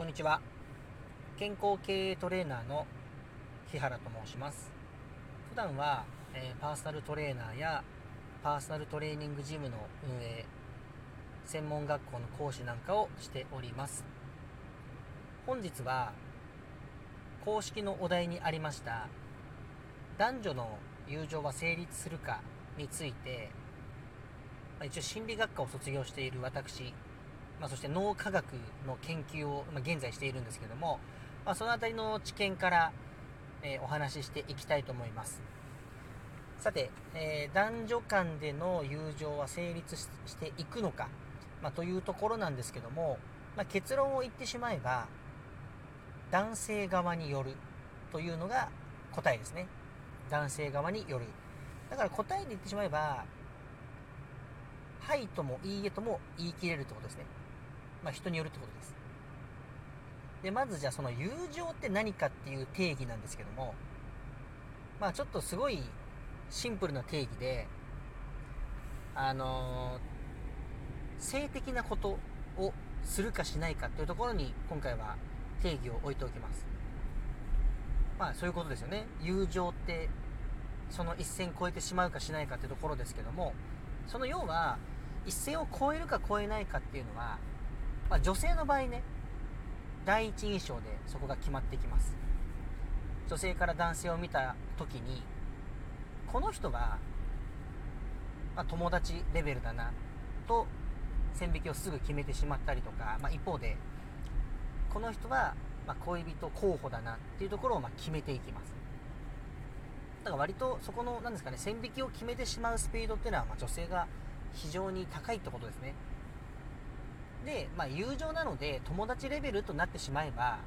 こんにちは。健康経営トレーナーの日原と申します。普段は、えー、パーソナルトレーナーやパーソナルトレーニングジムの運営専門学校の講師なんかをしております。本日は公式のお題にありました男女の友情は成立するかについて、ま、一応心理学科を卒業している私まあ、そして脳科学の研究を、まあ、現在しているんですけども、まあ、その辺りの知見から、えー、お話ししていきたいと思います。さて、えー、男女間での友情は成立していくのか、まというところなんですけども、ま結論を言ってしまえば男性側によるというのが答えですね。男性側による。だから答えで言ってしまえばはいともいいえとも言い切れるってことですね。まあ、人によるってことです。でまずじゃあその友情って何かっていう定義なんですけどもまあちょっとすごいシンプルな定義であのー、性的なことをするかしないかっていうところに今回は定義を置いておきます。まあそういうことですよね。友情ってその一線越えてしまうかしないかっていうところですけどもその要は一線を越えるか越えないかっていうのはまあ、女性の場合ね第一印象でそこが決まってきます。女性から男性を見た時にこの人が、まあ、友達レベルだなと線引きをすぐ決めてしまったりとか、まあ、一方でこの人は、ま恋人候補だなっていうところをま決めていきます。だから割とそこの何ですかね線引きを決めてしまうスピードっていうのは、ま女性が非常に高いってことですね。で、まあ、友情なので友達レベルとなってしまえば、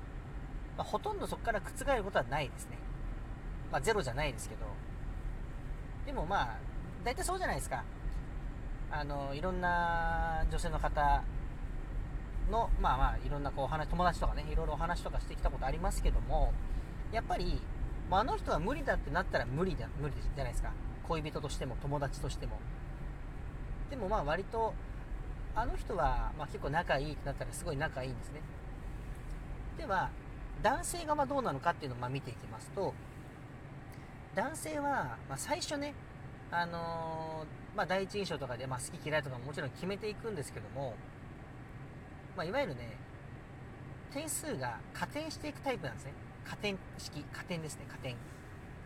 まあ、ほとんどそこから覆ることはないですね、まあ、ゼロじゃないですけど。でもまあ大体そうじゃないですか。あのいろんな女性の方のまあまあいろんなこう話友達とかねいろいろお話とかしてきたことありますけどもやっぱり、まあ、あの人は無理だってなったら無理だ無理じゃないですか。恋人としても友達としても。でもまあ割とあの人は、まあ、結構仲いいってなったらすごい仲いいんですね。では男性側どうなのかっていうのをま見ていきますと男性は、まあ、最初ねあのー、まあ、第一印象とかで、まあ、好き嫌いとかももちろん決めていくんですけども、まあ、いわゆるね点数が加点していくタイプなんですね。加点式加点ですね加点。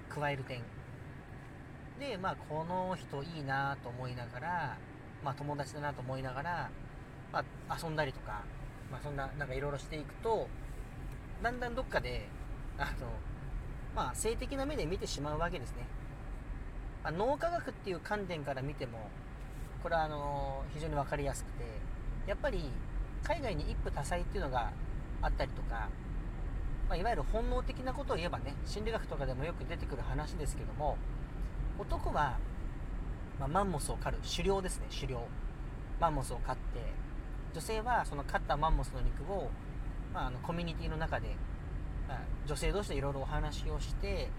加える点。でまあこの人いいなと思いながらまあ、友達だなと思いながら、まあ、遊んだりとか、まあ、そんな、なんかいろいろしていくと、だんだんどっかで、あの、まあ、性的な目で見てしまうわけですね。まあ、脳科学っていう観点から見ても、これはあの、非常に分かりやすくて、やっぱり、海外に一夫多妻っていうのがあったりとか、まあ、いわゆる本能的なことを言えばね心理学とかでもよく出てくる話ですけども男はまあ、マンモスを狩る狩猟ですね。狩猟。マンモスを飼って女性はその飼ったマンモスの肉を、まあ、あのコミュニティの中で、まあ、女性同士でいろいろお話をして、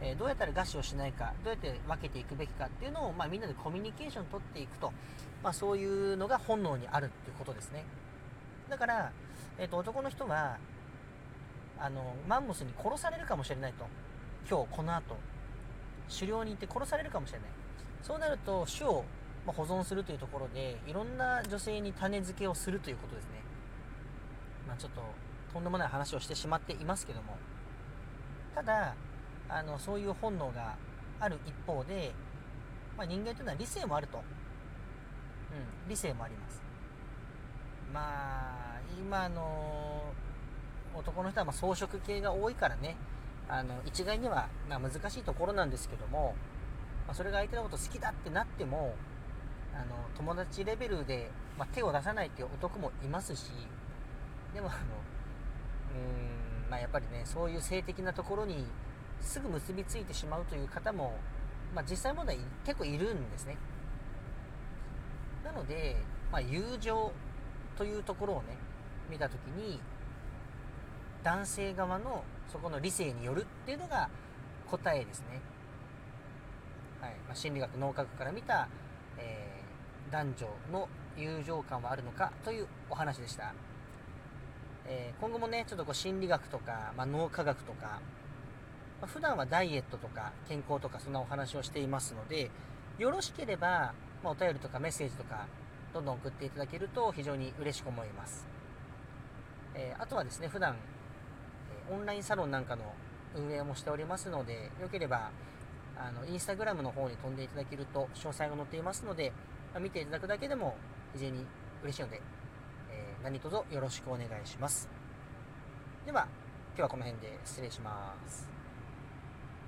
えー、どうやったら餓死をしないかどうやって分けていくべきかっていうのを、まあ、みんなでコミュニケーション取っていくと、まあ、そういうのが本能にあるっていうことですね。だから、えー、と男の人はあのマンモスに殺されるかもしれないと。今日この後。狩猟に行って殺されるかもしれない。そうなると種を保存するというところでいろんな女性に種付けをするということですね。まあちょっととんでもない話をしてしまっていますけども。ただあのそういう本能がある一方で、まあ、人間というのは理性もあると、うん、理性もあります。まあ今の男の人はま装飾系が多いからね。あの一概には難しいところなんですけども。まあ、それが相手のこと好きだってなってもあの友達レベルで、まあ、手を出さないっていう男もいますしでもあのうーん、まあ、やっぱりねそういう性的なところにすぐ結びついてしまうという方も、まあ、実際問題結構いるんですね。なので、まあ、友情というところをね見た時に男性側のそこの理性によるっていうのが答えですね。はいまあ、心理学脳科学から見た、えー、男女の友情感はあるのかというお話でした、えー、今後もねちょっとこう心理学とか、まあ、脳科学とか、まあ、普段はダイエットとか健康とかそんなお話をしていますのでよろしければ、まあ、お便りとかメッセージとかどんどん送っていただけると非常に嬉しく思います、えー、あとはですね普段オンラインサロンなんかの運営もしておりますのでよければあのインスタグラムの方に飛んでいただけると詳細が載っていますので、まあ、見ていただくだけでも非常に嬉しいので、えー、何卒よろしくお願いします。では今日はこの辺で失礼します。